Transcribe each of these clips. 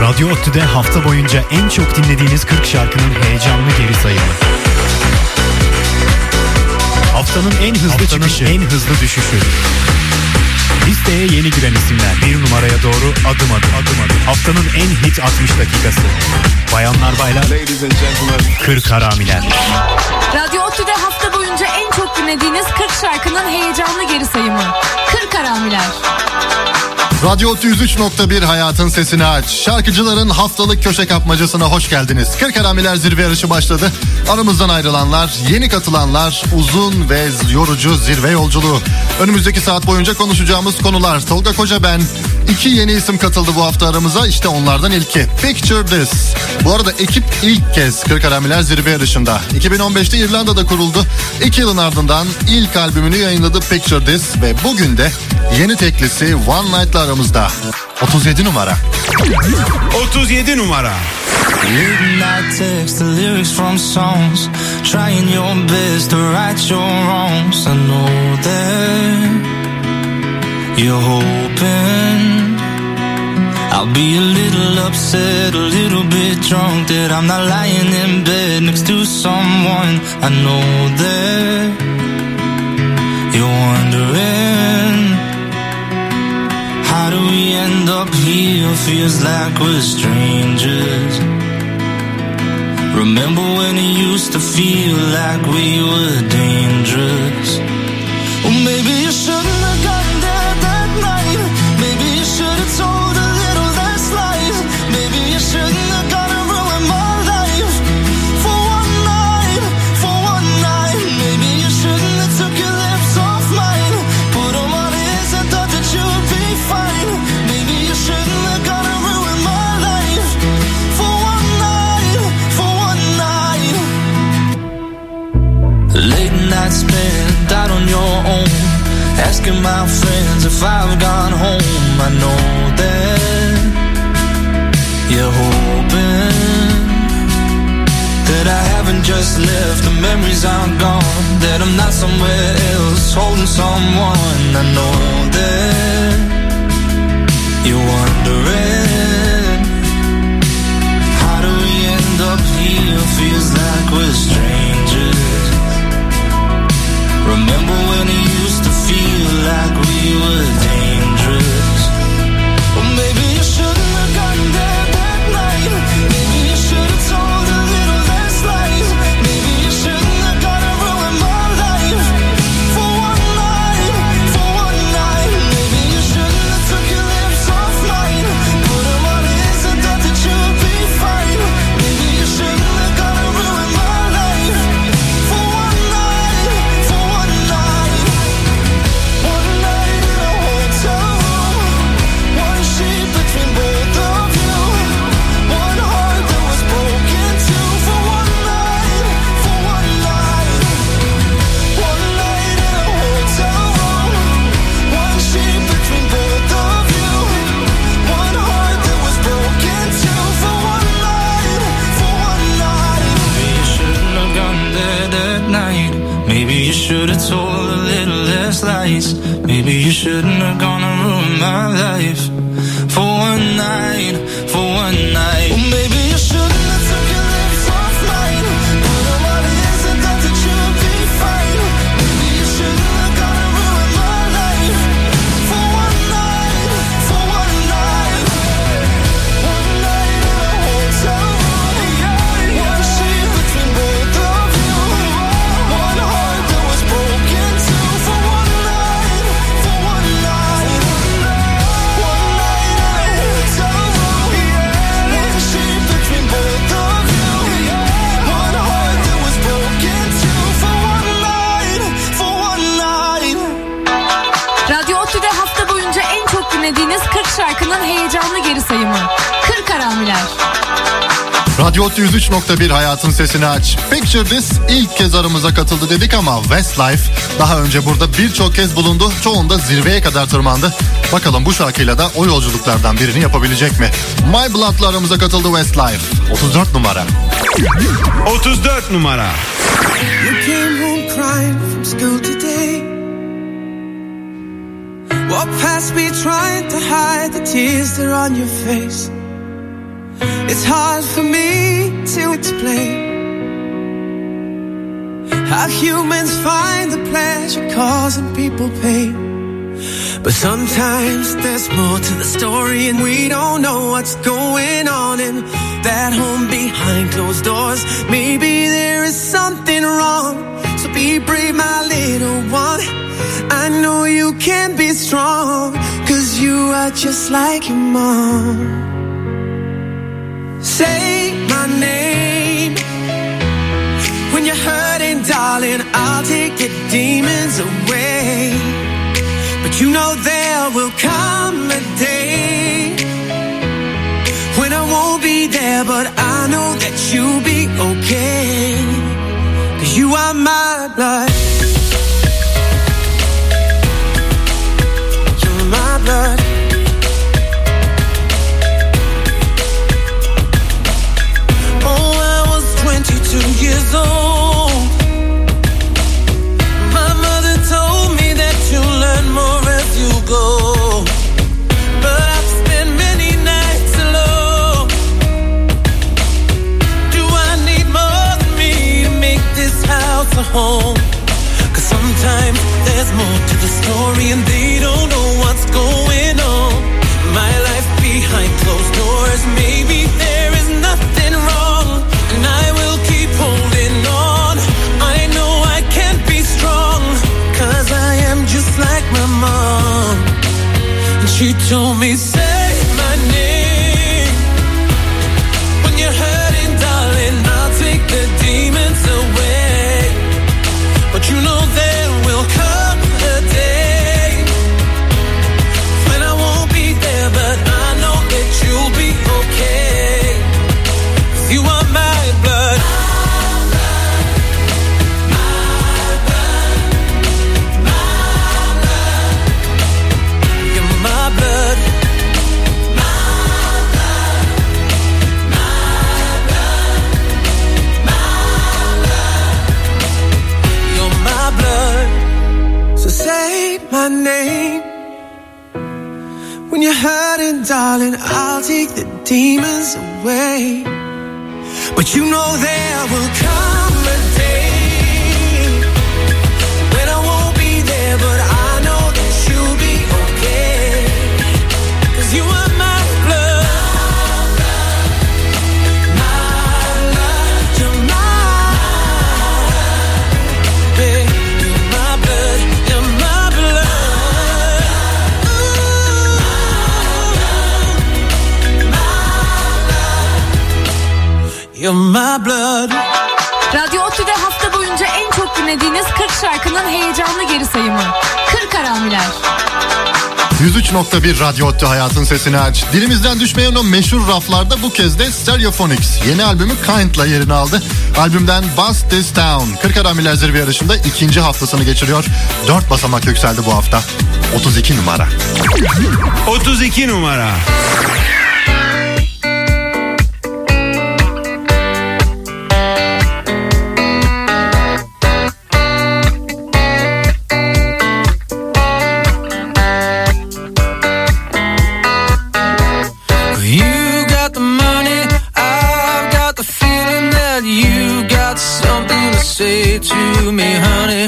Radyo ODTÜ'de hafta boyunca en çok dinlediğiniz 40 şarkının heyecanlı geri sayımı. Haftanın en hızlı Haftanın çıkışı, en hızlı düşüşü. Listeye yeni giren isimler bir numaraya doğru adım adım adım adım. Haftanın en hit 60 dakikası. Bayanlar baylar. 40 haramiler. Radyo ODTÜ'de hafta boyunca en dinlediğiniz 40 şarkının heyecanlı geri sayımı. 40 haramiler. Radyo 103.1 Hayatın Sesini Aç. Şarkıcıların haftalık köşe kapmacasına hoş geldiniz. Kırk Haramiler zirve yarışı başladı. Aramızdan ayrılanlar, yeni katılanlar, uzun ve yorucu zirve yolculuğu. Önümüzdeki saat boyunca konuşacağımız konular. Tolga Koca ben. İki yeni isim katıldı bu hafta aramıza. İşte onlardan ilki. Picture This. Bu arada ekip ilk kez Kırk Haramiler zirve yarışında. 2015'te İrlanda'da kuruldu. İki yılın ardından ilk albümünü yayınladı Picture This ve bugün de yeni teklisi One Night'la aramızda. 37 numara. 37 numara. Midnight text the lyrics from songs, trying your best to right your wrongs. I know that you're hoping I'll be a little upset, a little bit drunk that I'm not lying in bed next to someone. I know that you're wondering. How do we end up here? Feels like we're strangers. Remember when it used to feel like we were dangerous? Well, maybe you shouldn't have gotten someone. You shouldn't have gone and ruined my life for one night, for one night. Sayımı. 40 haramiler. Radyo 103.1 Hayatın Sesini Aç. Picture This ilk kez aramıza katıldı dedik ama Westlife daha önce burada birçok kez bulundu. Çoğunda zirveye kadar tırmandı. Bakalım bu şarkıyla da o yolculuklardan birini yapabilecek mi? My Blood'la aramıza katıldı Westlife. 34 numara. 34 numara. You came home crying from school today. Walk past me trying to hide the tears that are on your face. It's hard for me to explain how humans find the pleasure causing people pain. But sometimes there's more to the story, and we don't know what's going on in that home behind closed doors. Maybe there is something wrong. Be brave, my little one. I know you can be strong, cause you are just like your mom. Say my name when you're hurting, darling. I'll take the demons away. But you know there will come a day when I won't be there, but I know that you'll be are my blood. When darling, I'll take the demons away. But you know there will come a day Radyo ODTÜ'de hafta boyunca en çok dinlediğiniz 40 şarkının heyecanlı geri sayımı. 40 haramiler. 103.1 Radyo Ottu Hayatın Sesini Aç. Dilimizden düşmeyen o meşhur raflarda bu kez de Stereophonics yeni albümü Kind'la yerini aldı. Albümden Bust This Town 40 Haramiler Zirve yarışında ikinci haftasını geçiriyor. 4 basamak yükseldi bu hafta. 32 numara. 32 numara.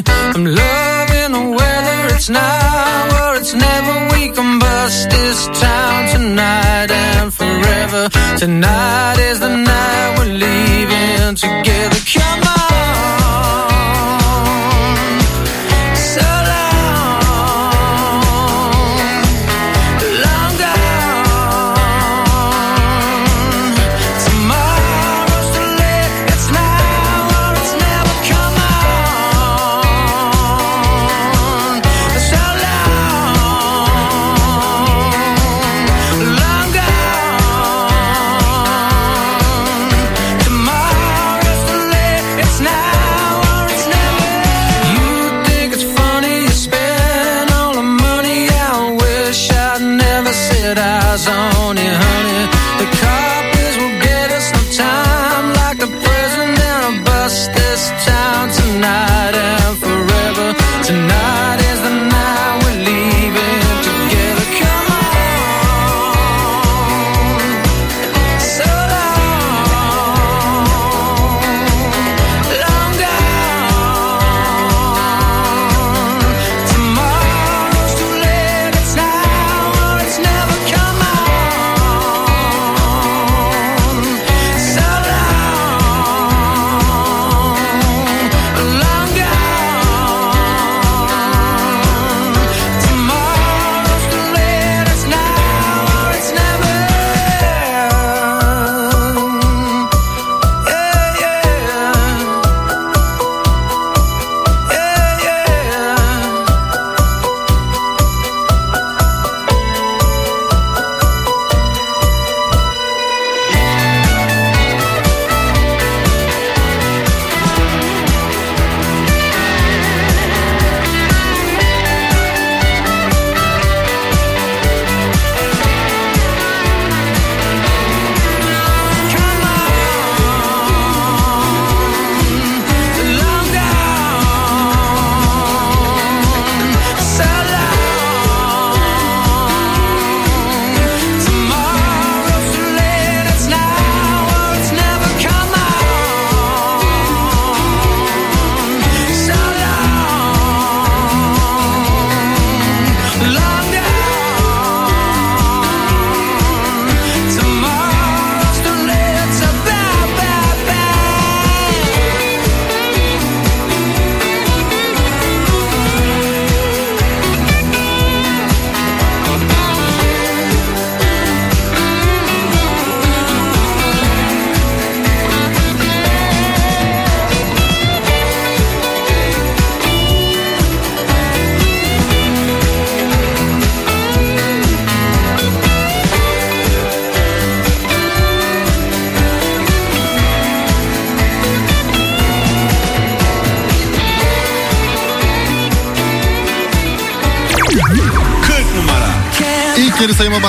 I'm loving the weather, it's now or it's never. We can bust this town tonight and forever. Tonight is the night we're leaving together.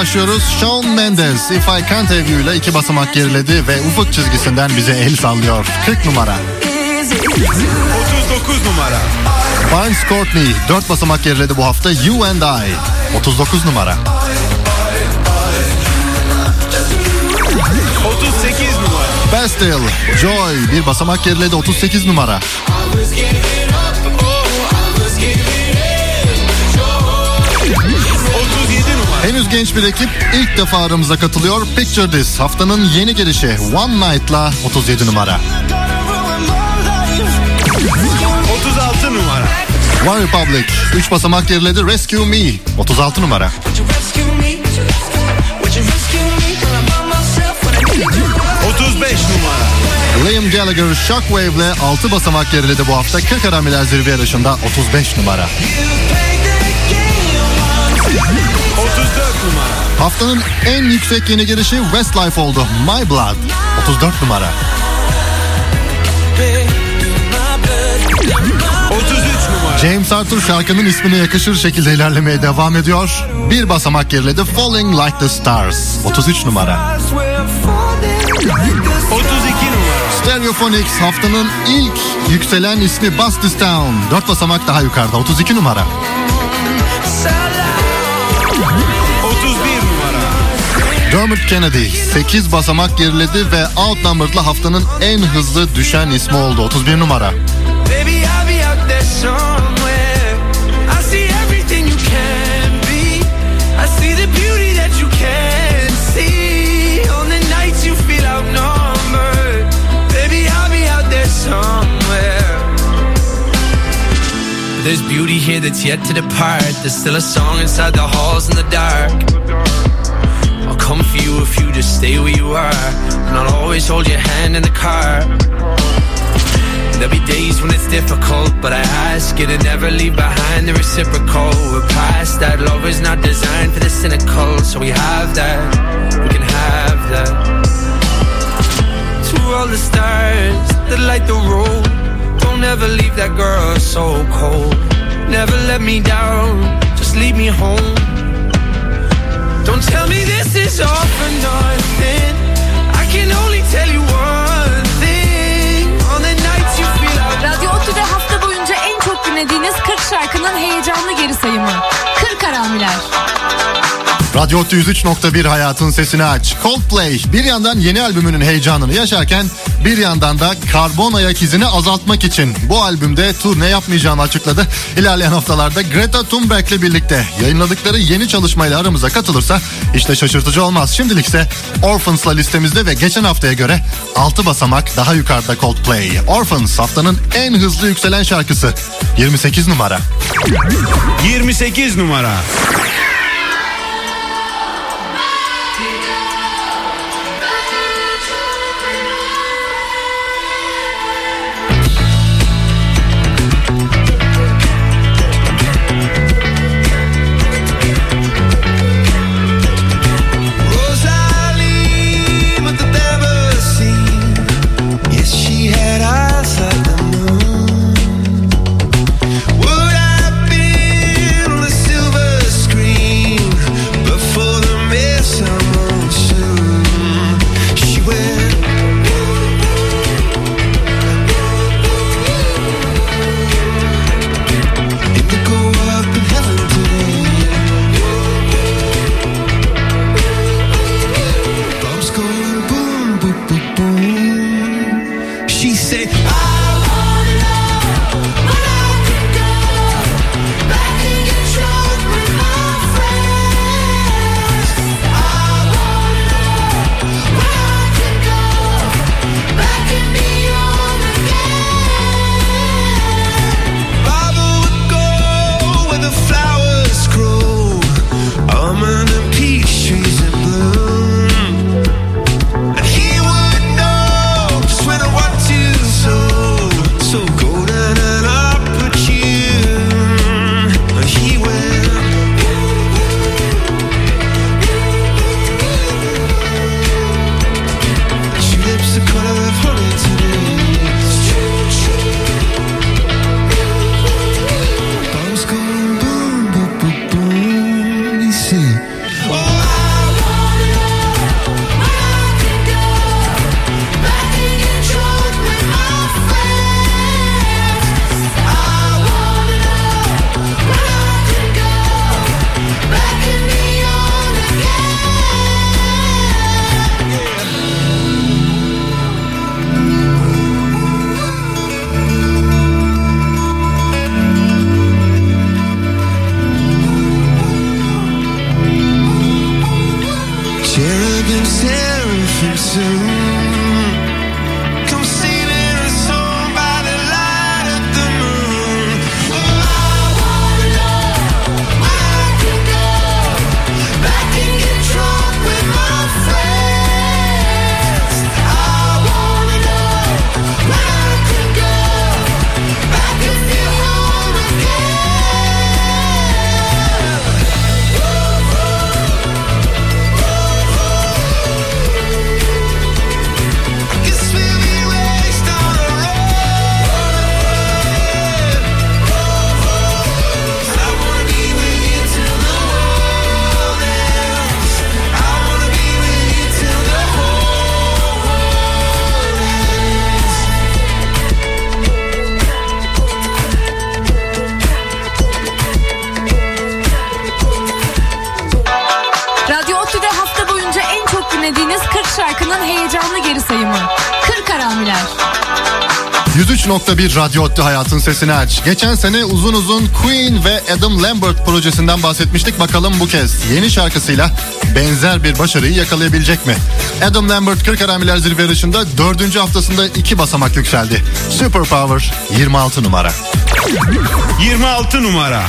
Başlıyoruz. Shawn Mendes If I Can't Have You ile iki basamak geriledi ve ufuk çizgisinden bize el sallıyor. 40 numara. 39 numara. Barnes Courtney 4 basamak geriledi bu hafta You and I 39 numara. 38 numara. Bastille Joy bir basamak geriledi 38 numara. 37 Henüz genç bir ekip ilk defa aramıza katılıyor. Picture This haftanın yeni gelişi One Night'la 37 numara. 36 numara. One Republic 3 basamak geriledi Rescue Me 36 numara. 35 numara. Liam Gallagher Shockwave'le 6 basamak geriledi bu hafta 40 aramiler zirve yarışında 35 numara. 34 numara. Haftanın en yüksek yeni girişi Westlife oldu. My Blood 34 numara. 33 numara. James Arthur şarkının ismine yakışır şekilde ilerlemeye devam ediyor. Bir basamak geriledi Falling Like the Stars 33 numara. 32 numara. Stereophonics haftanın ilk yükselen ismi Bust Town. 4 basamak daha yukarıda 32 numara. 31 numara. Dermot Kennedy 8 basamak geriledi ve Outnumbered'la haftanın en hızlı düşen ismi oldu 31 numara. There's beauty here that's yet to depart. There's still a song inside the halls in the dark. If you just stay where you are. And I'll always hold your hand in the car. There'll be days when it's difficult, but I ask you to never leave behind the reciprocal. We're past that. Love is not designed for the cynical, so we have that. We can have that. To all the stars that light the road, don't ever leave that girl so cold. Never let me down, just leave me home. Don't tell me this is all for nothing. I can only tell you one thing. On the nights you feel out. Radyo Otü'de hafta boyunca en çok dinlediğiniz 40 şarkının heyecanlı geri sayımı. 40 haramiler. Radyo Ottu 103.1 hayatın sesini aç. Coldplay bir yandan yeni albümünün heyecanını yaşarken bir yandan da karbon ayak izini azaltmak için bu albümde turne yapmayacağını açıkladı. İlerleyen haftalarda Greta Thunberg'le birlikte yayınladıkları yeni çalışmayla aramıza katılırsa işte şaşırtıcı olmaz. Şimdilikse Orphans'la listemizde ve geçen haftaya göre 6 basamak daha yukarıda Coldplay. Orphans haftanın en hızlı yükselen şarkısı 28 numara. 28 numara. 103.1 Radyo Otlu Hayatın Sesini Aç. Geçen sene uzun uzun Queen ve Adam Lambert projesinden bahsetmiştik. Bakalım bu kez yeni şarkısıyla benzer bir başarıyı yakalayabilecek mi? Adam Lambert 40 Aramiler Zirve Yarışı'nda 4. haftasında 2 basamak yükseldi. Superpower 26 numara. 26 numara.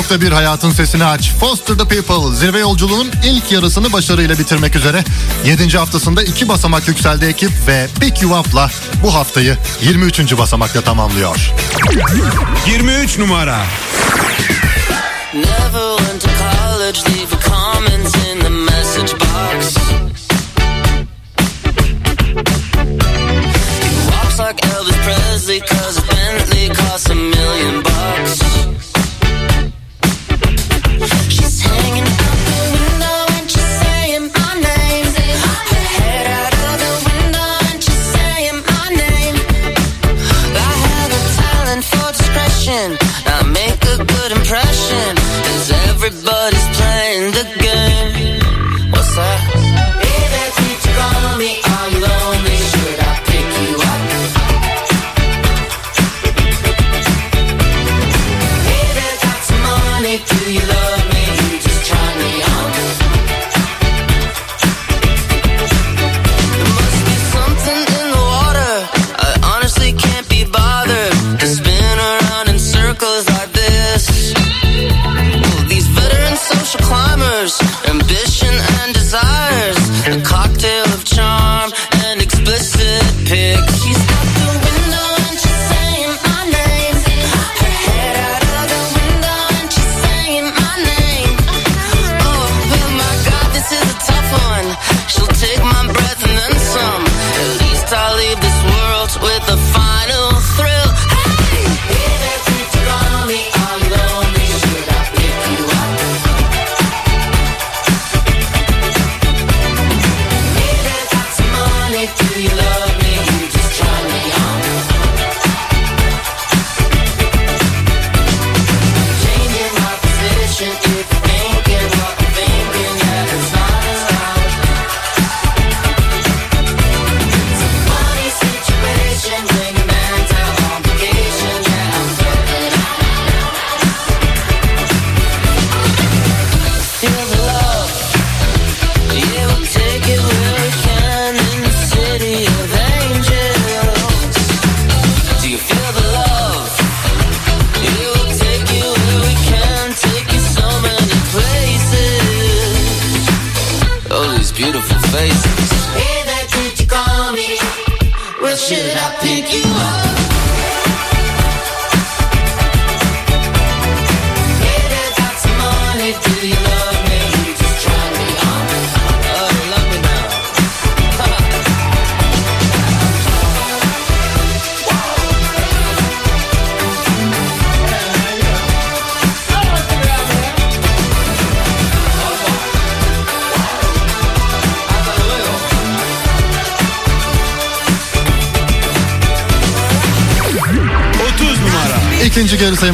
94.1 Hayatın Sesini Aç. Foster the People zirve yolculuğun ilk yarısını başarıyla bitirmek üzere. 7. haftasında iki basamak yükseldi ekip ve Big You Up'la bu haftayı 23. basamakta tamamlıyor. 23 numara. Never went to college, leave a comment in the message box. He walks like Elvis Presley, cause Bentley costs a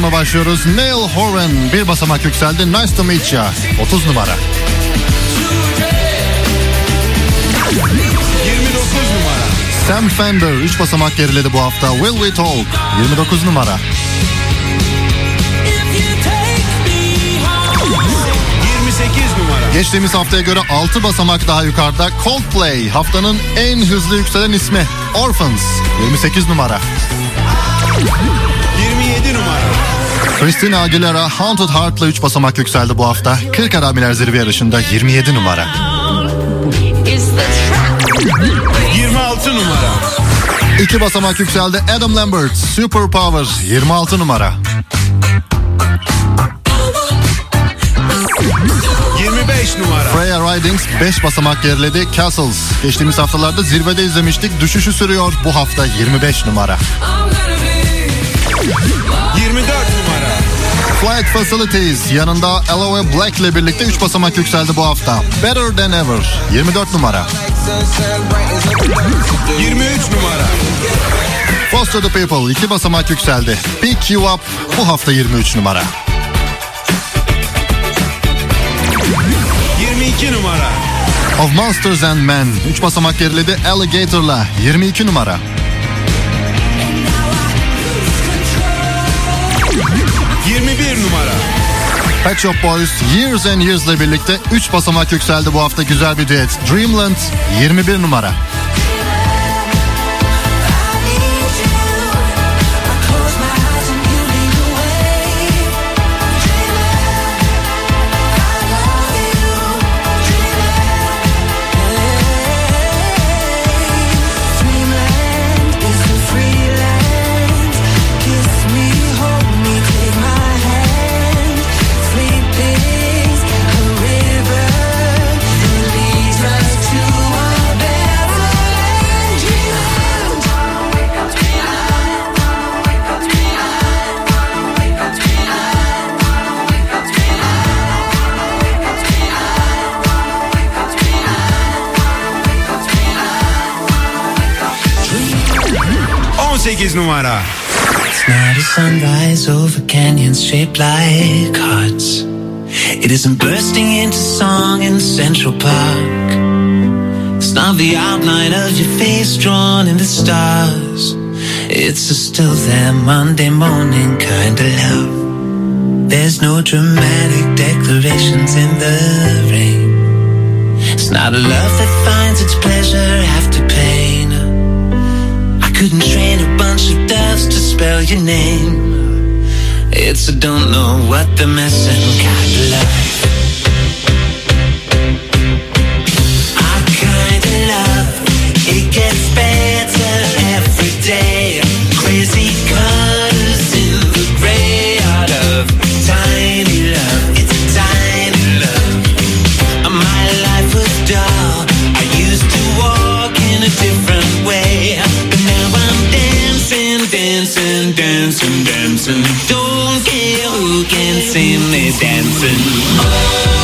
Sayıma başlıyoruz. Neil Horan bir basamak yükseldi. Nice to meet ya. 30 numara. 29 numara. Sam Fender 3 basamak geriledi bu hafta. Will We Talk 29 numara. 28 numara. Geçtiğimiz haftaya göre 6 basamak daha yukarıda Coldplay haftanın en hızlı yükselen ismi Orphans 28 numara. 27 numara. Christina Aguilera Haunted Heart'la 3 basamak yükseldi bu hafta. 40 Haramiler zirve yarışında 27 numara. 26 numara. 2 basamak yükseldi Adam Lambert Superpower 26 numara. 25 numara. Freya Ridings 5 basamak geriledi Castles. Geçtiğimiz haftalarda zirvede izlemiştik. Düşüşü sürüyor bu hafta 25 numara. 24 Flight Facilities yanında Aloe Black ile birlikte 3 basamak yükseldi bu hafta. Better Than Ever 24 numara. 23 numara. Foster the People 2 basamak yükseldi. Pick You Up bu hafta 23 numara. 22 numara. Of Monsters and Men 3 basamak geriledi Alligator'la 22 numara. Pet Shop Boys Years and Years ile birlikte 3 basamak yükseldi bu hafta güzel bir düet. Dreamland 21 numara. 18 numara. It's not a sunrise over canyons shaped like hearts. It isn't bursting into song in Central Park. It's not the outline of your face drawn in the stars. It's a still there Monday morning kind of love. There's no dramatic declarations in the rain. It's not a love that finds its pleasure after pain. I couldn't bunch of doves to spell your name. It's a don't know what they're missing kind of love. Our kind of love, it gets better can see me dancing.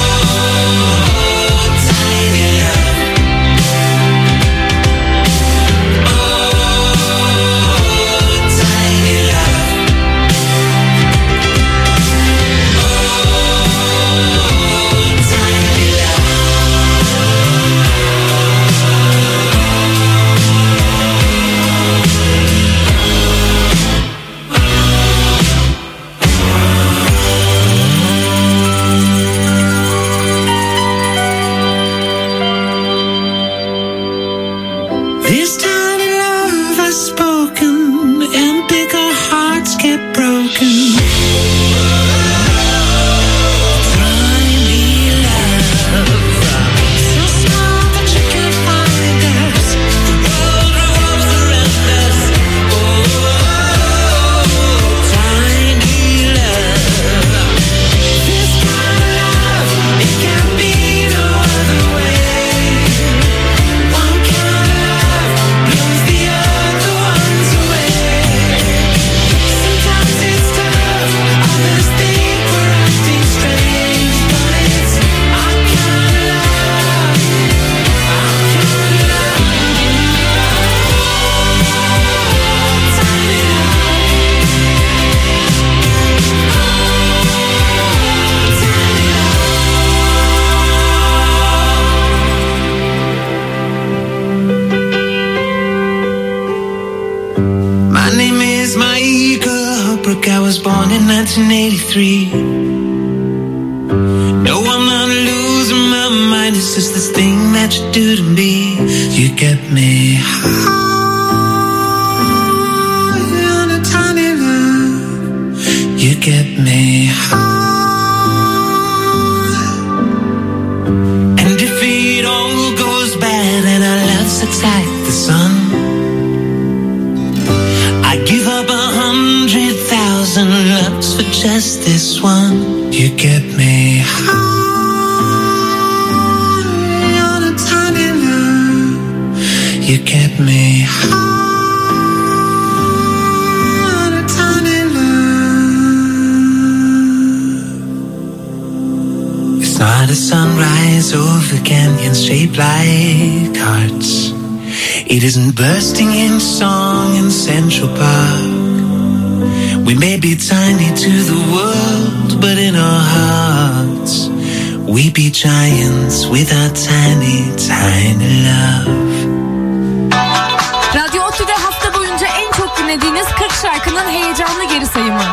40 şarkının heyecanlı geri sayımı.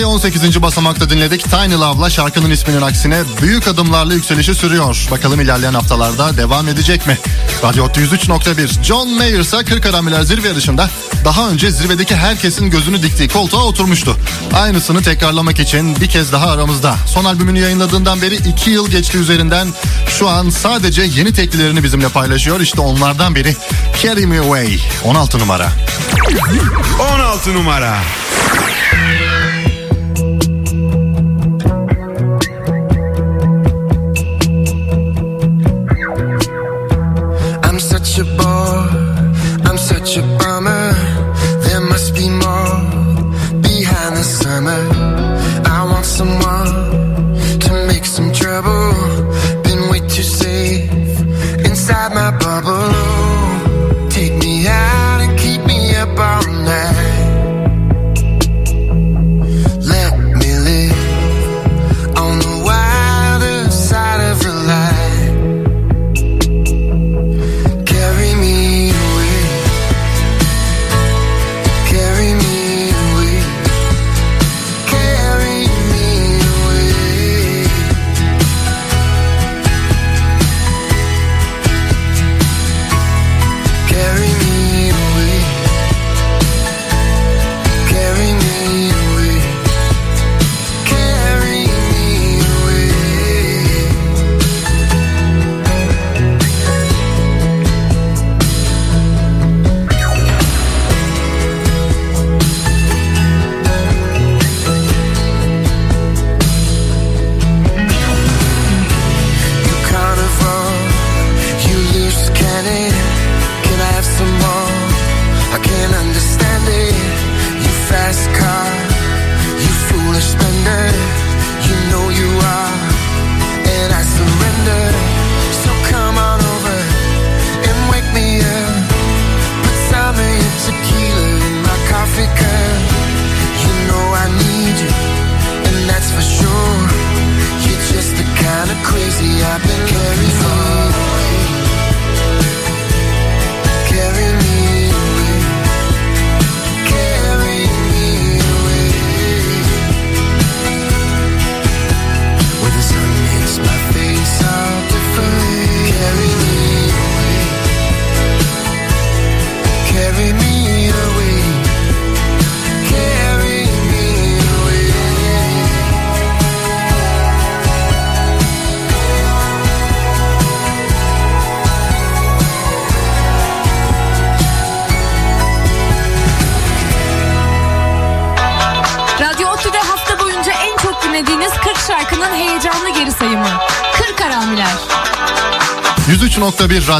Mika'yı 18. basamakta dinledik. Tiny Love'la şarkının isminin aksine büyük adımlarla yükselişi sürüyor. Bakalım ilerleyen haftalarda devam edecek mi? Radyo Ottu 103.1 John Mayer ise 40 haramiler zirve yarışında daha önce zirvedeki herkesin gözünü diktiği koltuğa oturmuştu. Aynısını tekrarlamak için bir kez daha aramızda. Son albümünü yayınladığından beri 2 yıl geçti üzerinden. Şu an sadece yeni teklilerini bizimle paylaşıyor. İşte onlardan biri Carry Me Away 16 numara. 16 numara.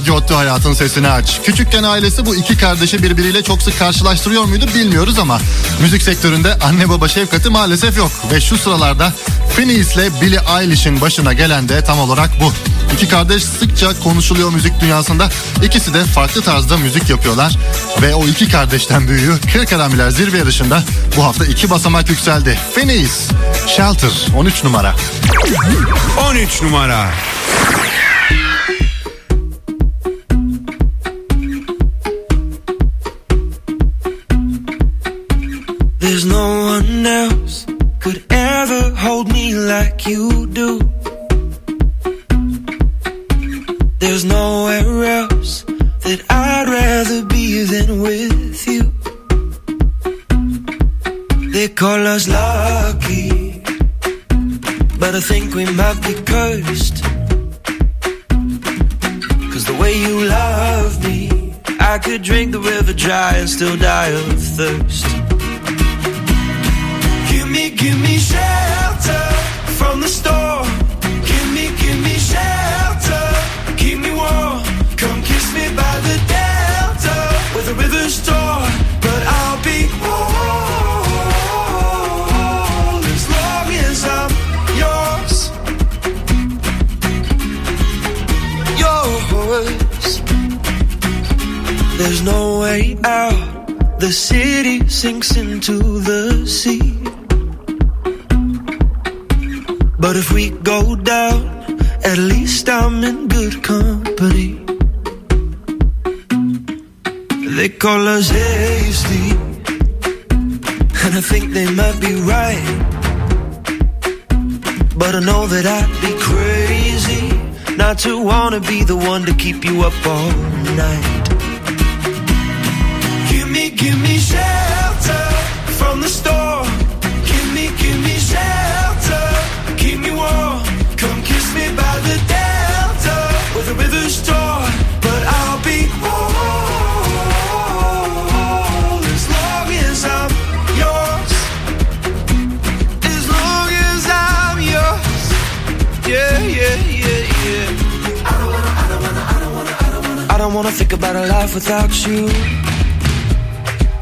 Radyo Ottu Hayatın Sesini Aç. Küçükken ailesi bu iki kardeşi birbiriyle çok sık karşılaştırıyor muydu bilmiyoruz ama müzik sektöründe anne baba şefkati maalesef yok. Ve şu sıralarda Phineas ile Billie Eilish'in başına gelen de tam olarak bu. İki kardeş sıkça konuşuluyor müzik dünyasında. İkisi de farklı tarzda müzik yapıyorlar. Ve o iki kardeşten büyüğü Kırk Haramiler zirve yarışında bu hafta iki basamak yükseldi. Phineas, Shelter 13 numara. 13 numara. There's no one else could ever hold me like you do. There's nowhere else that I'd rather be than with you. They call us lucky, but I think we might be cursed. Cause the way you love me, I could drink the river dry and still die of thirst. Don't wanna. I don't wanna think about a life without you.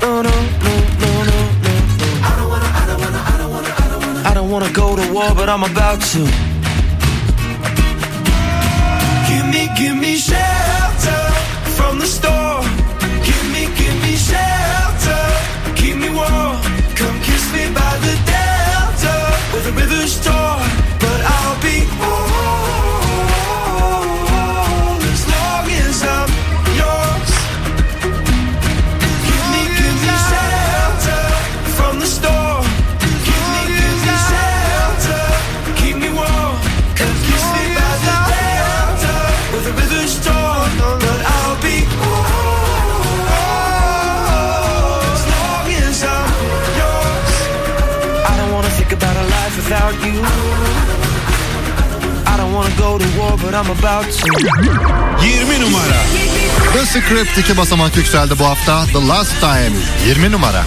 No, no, no, no, no, no. I don't wanna, I don't wanna, I don't wanna, I don't wanna. I don't wanna go to war, but I'm about to. Give me, give me shelter from the storm. Give me, give me shelter. Keep me warm. Come kiss me by the delta where the river's torn. Wanna go to war, but I'm about to. 20 numara. The Script iki basamak yükseldi bu hafta. The Last Time 20 numara.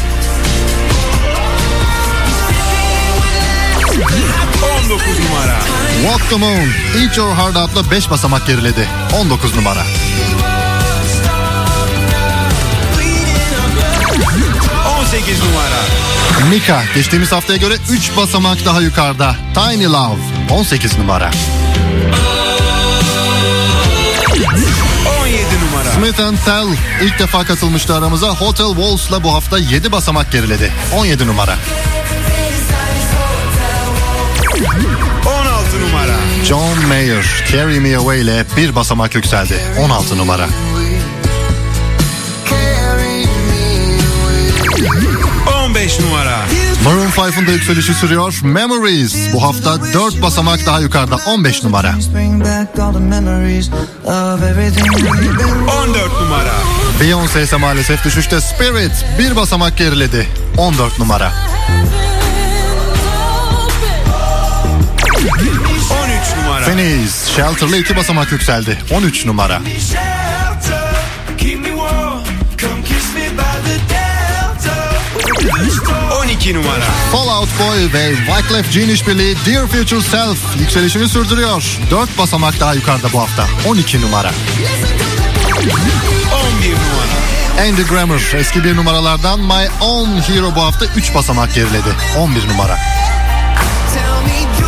19 numara. Walk the Moon Eat Your Heart adlı 5 basamak geriledi. 19 numara. 18 numara. Mika geçtiğimiz haftaya göre 3 basamak daha yukarıda. Tiny Love 18 numara. Smith Tell ilk defa katılmıştı aramıza. Hotel Walls'la bu hafta 7 basamak geriledi. 17 numara. 16 numara. John Mayer, Carry Me Away ile bir basamak yükseldi. 16 numara. Maroon 5'ın da yükselişi sürüyor. Memories bu hafta 4 basamak daha yukarıda 15 numara. Bring back all the memories of everything we've been 14 numara. Beyoncé ise maalesef düşüşte Spirit bir basamak geriledi. 14 numara. 13 numara. Feniz, Shelter'lı iki basamak yükseldi. 13 numara. shelter. Keep me warm. Come kiss me by the delta. 12 numara. Fallout Boy ve Wyclef Jean işbirliği Dear Future Self yükselişini sürdürüyor. 4 basamak daha yukarıda bu hafta. 12 numara. 11 numara. Andy Grammer eski bir numaralardan My Own Hero bu hafta 3 basamak geriledi. 11 numara. Tell me,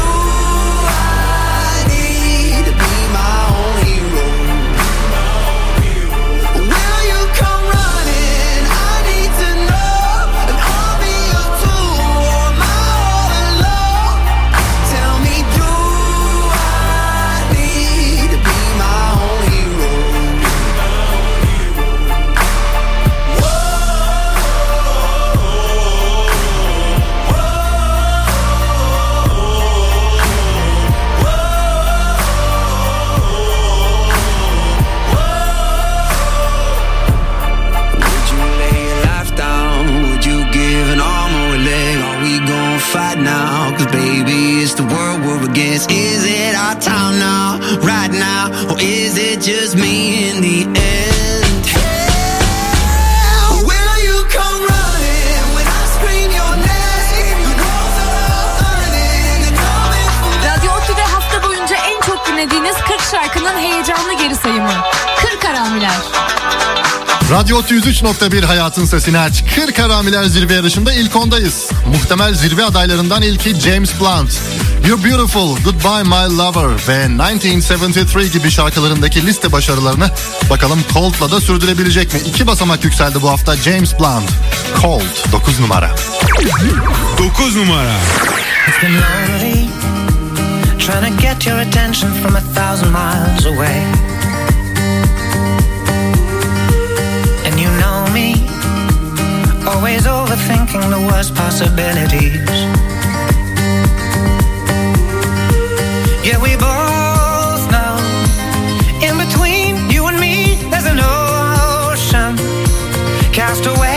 against. Is it our time now, right now? Or is it just me in the end? Boyunca en çok dinlediğiniz 40 şarkının heyecanlı geri sayımı. 40 haramiler. Radyo 103.1 Hayatın Sesini Aç. 40 Haramiler Zirve yarışında ilk ondayız. Muhtemel zirve adaylarından ilki James Blunt. You're Beautiful, Goodbye My Lover ve 1973 gibi şarkılarındaki liste başarılarını bakalım Cold'la da sürdürebilecek mi? İki basamak yükseldi bu hafta James Blunt. Cold 9 numara. 9 numara. It's been lonely trying to get your attention from a thousand miles away. Always overthinking the worst possibilities. Yeah, we both know in between you and me, there's an ocean cast away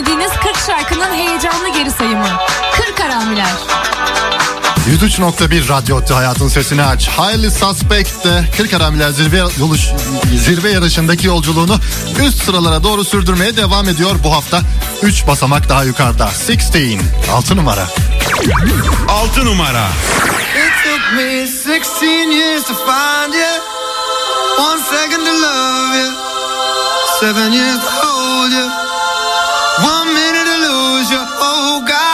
dinlediğiniz 40 şarkının heyecanlı geri sayımı. 40 Aramiler. 103.1 Radyo Hayatın Sesini Aç. Highly Suspect de 40 Aramiler zirve, yoluş, zirve yarışındaki yolculuğunu üst sıralara doğru sürdürmeye devam ediyor bu hafta. 3 basamak daha yukarıda. 16, 6 numara. 6 numara. It took me 16 years to find you. One second to love you. Seven years to hold you. One minute to lose you, oh God.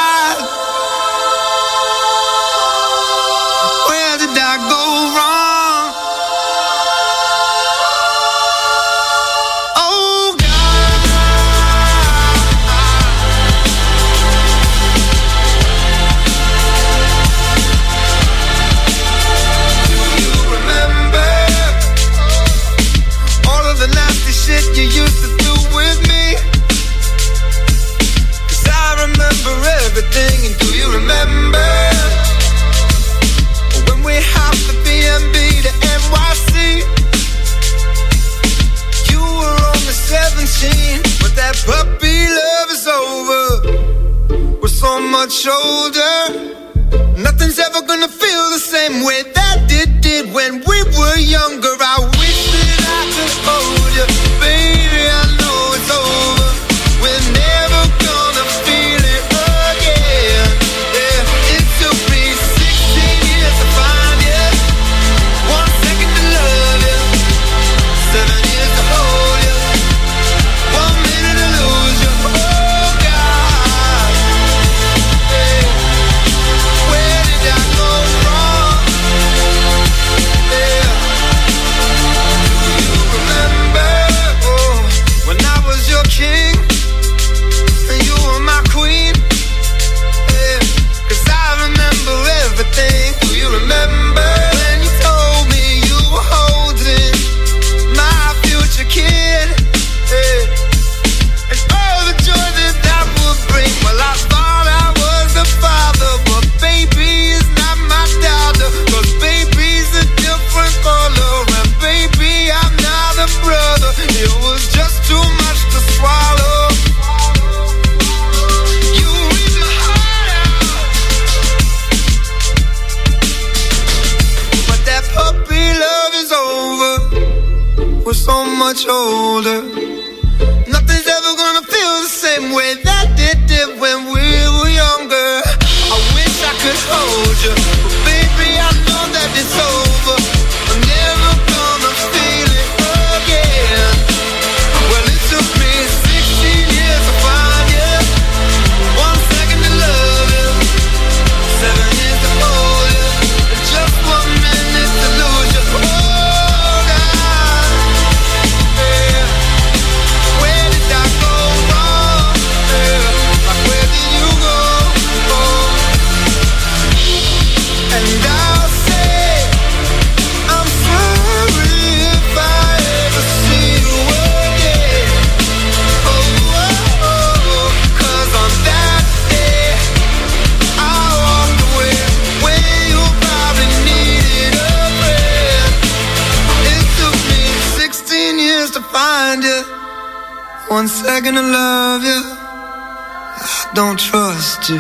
don't trust you,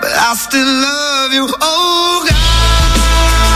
but I still love you. Oh God.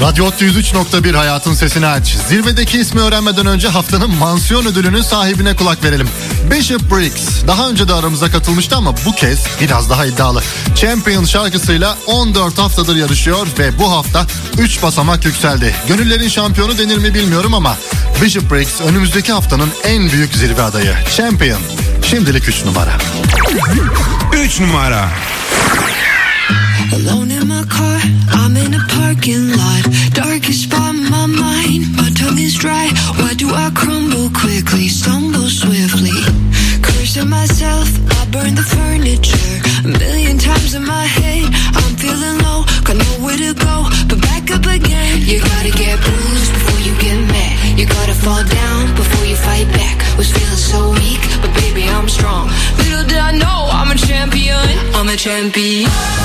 Radyo Ottu 103.1 hayatın sesini aç. Zirvedeki ismi öğrenmeden önce haftanın mansiyon ödülünün sahibine kulak verelim. Bishop Briggs daha önce de aramıza katılmıştı ama bu kez biraz daha iddialı. Champion şarkısıyla 14 haftadır yarışıyor ve bu hafta 3 basamak yükseldi. Gönüllerin şampiyonu denir mi bilmiyorum ama Bishop Briggs önümüzdeki haftanın en büyük zirve adayı. Champion. Şimdilik 3 numara. 3 numara. Alone in my car, I'm in a parking lot. Darkest in my mind, my tongue is dry. Why do I crumble quickly, stumble swiftly? Cursing myself, I burn the furniture. A million times in my head, I'm feeling low, got nowhere to go, but back up again. You gotta get bruised before you get mad. You gotta fall down before you fight back. Was feeling so weak, but baby, I'm strong. Little did I know I'm a champion. I'm a champion.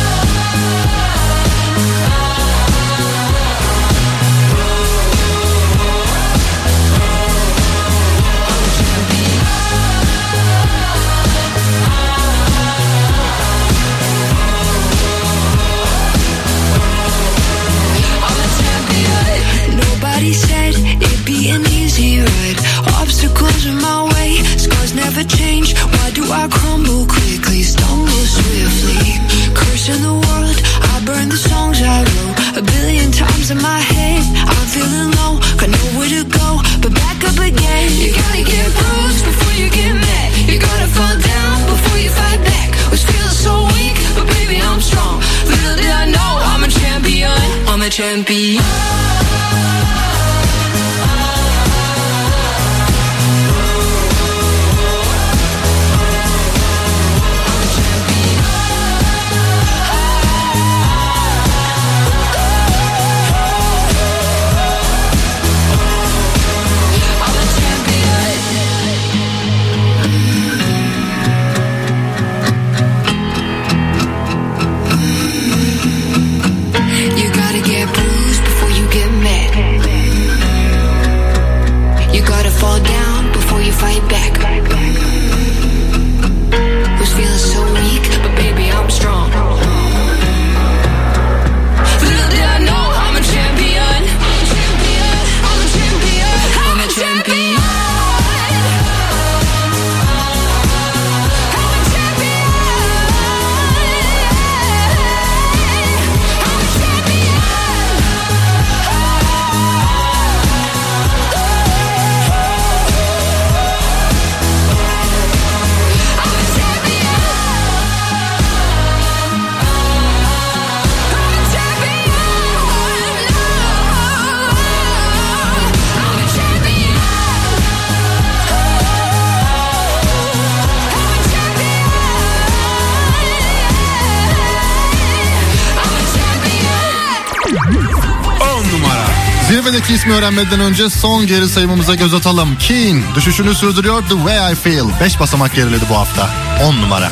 Zirvedeki ismi öğrenmeden önce son geri sayımımıza göz atalım. Keen düşüşünü sürdürüyor The Way I Feel. 5 basamak geriledi bu hafta. 10 numara.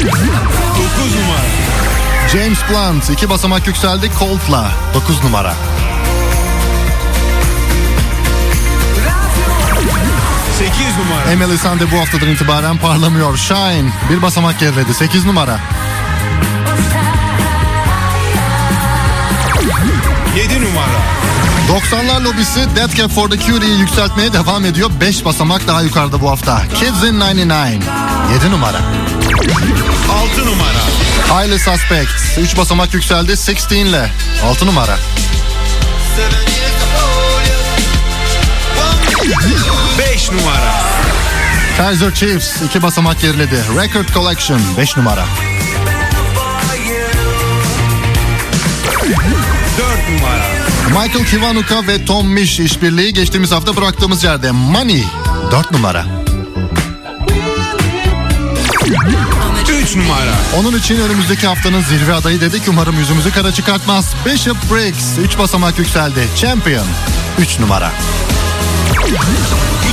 9 numara. James Blunt 2 basamak yükseldi Colt'la. 9 numara. 8 numara. Emily Sande bu haftadan itibaren parlamıyor. Shine bir basamak geriledi. 8 numara. 7 numara. 90'lar lobisi Death Cab for the Cutie'yi yükseltmeye devam ediyor. 5 basamak daha yukarıda bu hafta. Kids in 99. 7 numara. 6 numara. Highly Suspect 3 basamak yükseldi 16 ile. 6 numara. 5 numara. Kaiser Chiefs 2 basamak geriledi. Record Collection 5 numara. 4 numara. Michael Kiwanuka ve Tom Misch işbirliği geçtiğimiz hafta bıraktığımız yerde. Money 4 numara. 3 numara. Onun için önümüzdeki haftanın zirve adayı dedik. Umarım yüzümüzü kara çıkartmaz. Bishop Briggs 3 basamak yükseldi. Champion 3 numara.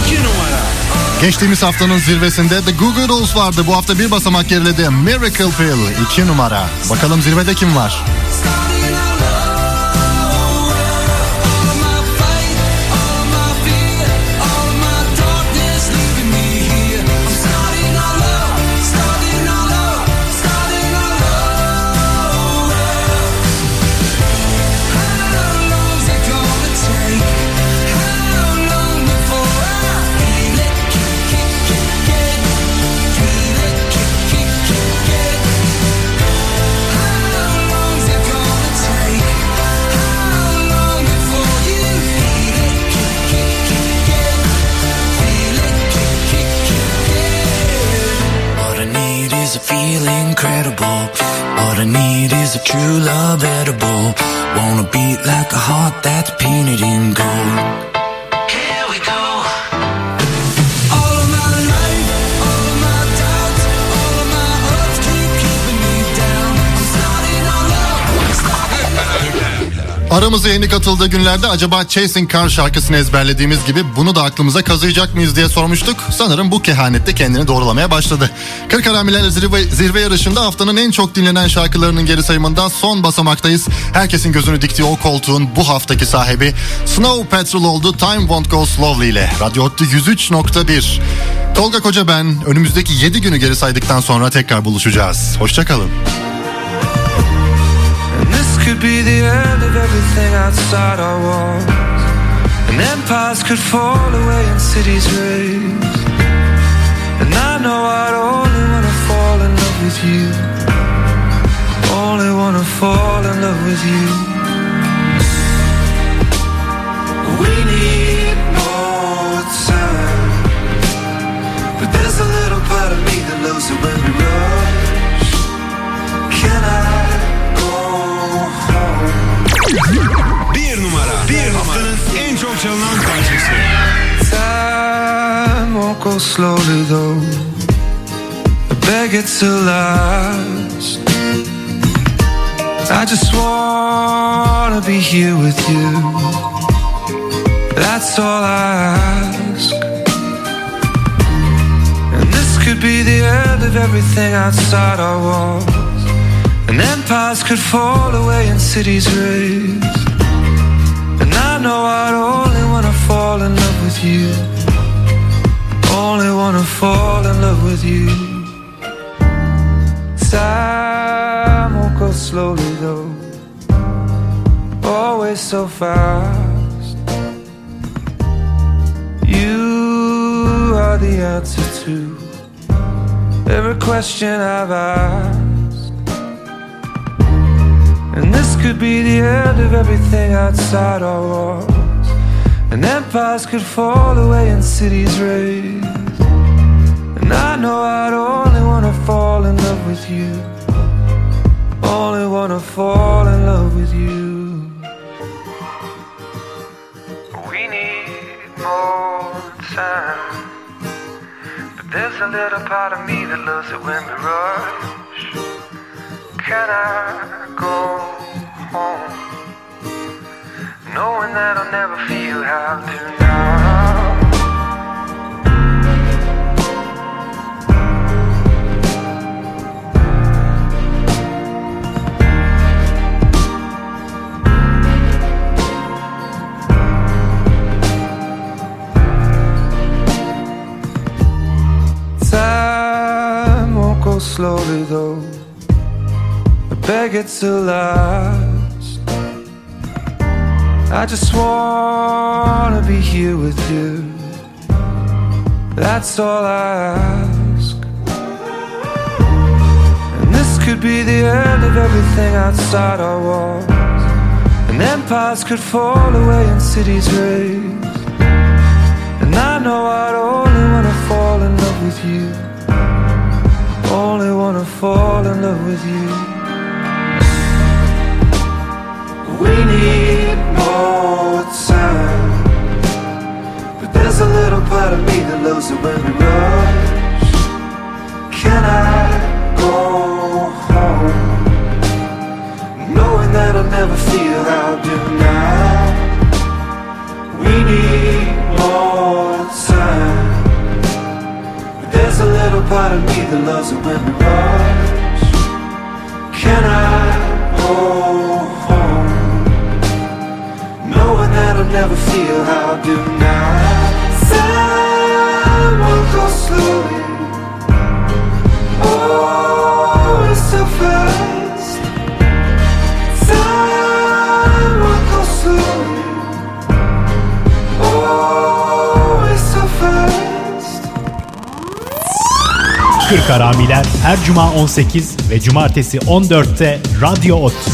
2 numara. Geçtiğimiz haftanın zirvesinde The Goo Dolls vardı. Bu hafta bir basamak geriledi. Miracle Pill 2 numara. Bakalım zirvede kim var? True love edible. Wanna beat like a heart that's painted in gold. Aramıza yeni katıldığı günlerde acaba Chasing Car şarkısını ezberlediğimiz gibi bunu da aklımıza kazıyacak mıyız diye sormuştuk. Sanırım bu kehanette kendini doğrulamaya başladı. Kırk Haramiler zirve, zirve yarışında haftanın en çok dinlenen şarkılarının geri sayımında son basamaktayız. Herkesin gözünü diktiği o koltuğun bu haftaki sahibi Snow Patrol oldu Time Won't Go Slowly ile. Radyo Ottu 103.1. Tolga Koca ben. Önümüzdeki 7 günü geri saydıktan sonra tekrar buluşacağız. Hoşçakalın. Be the end of everything outside our walls. And empires could fall away and cities raise. And I know I'd only wanna fall in love with you. Only wanna fall in love with you. It to last. I just wanna be here with you. That's all I ask. And this could be the end of everything outside our walls. And empires could fall away and cities raise. And I know I'd only wanna fall in love with you. Only wanna fall in love with you. Time won't go slowly though. Always so fast. You are the answer to every question I've asked. And this could be the end of everything outside our walls. And empires could fall away and cities raise. Know I'd only wanna fall in love with you. Only wanna fall in love with you. We need more time. But there's a little part of me that loves it when we rush. Can I go home? Knowing that I'll never feel how do now. Slowly though. I beg it to last. I just wanna be here with you. That's all I ask. And this could be the end of everything outside our walls. And empires could fall away and cities raise. And I know I'd only wanna fall in love with you. Only wanna fall in love with you. We need more time. But there's a little part of me that loves it when we rush. Can I go home? Knowing that I'll never feel how I do now. We need more time. A little part of me that loves it when we rush. Can I go home? Knowing that I'll never feel how I do now. Will go slowly. Oh, Kırk Haramiler her cuma 18 ve cumartesi 14'te Radyo Ottu.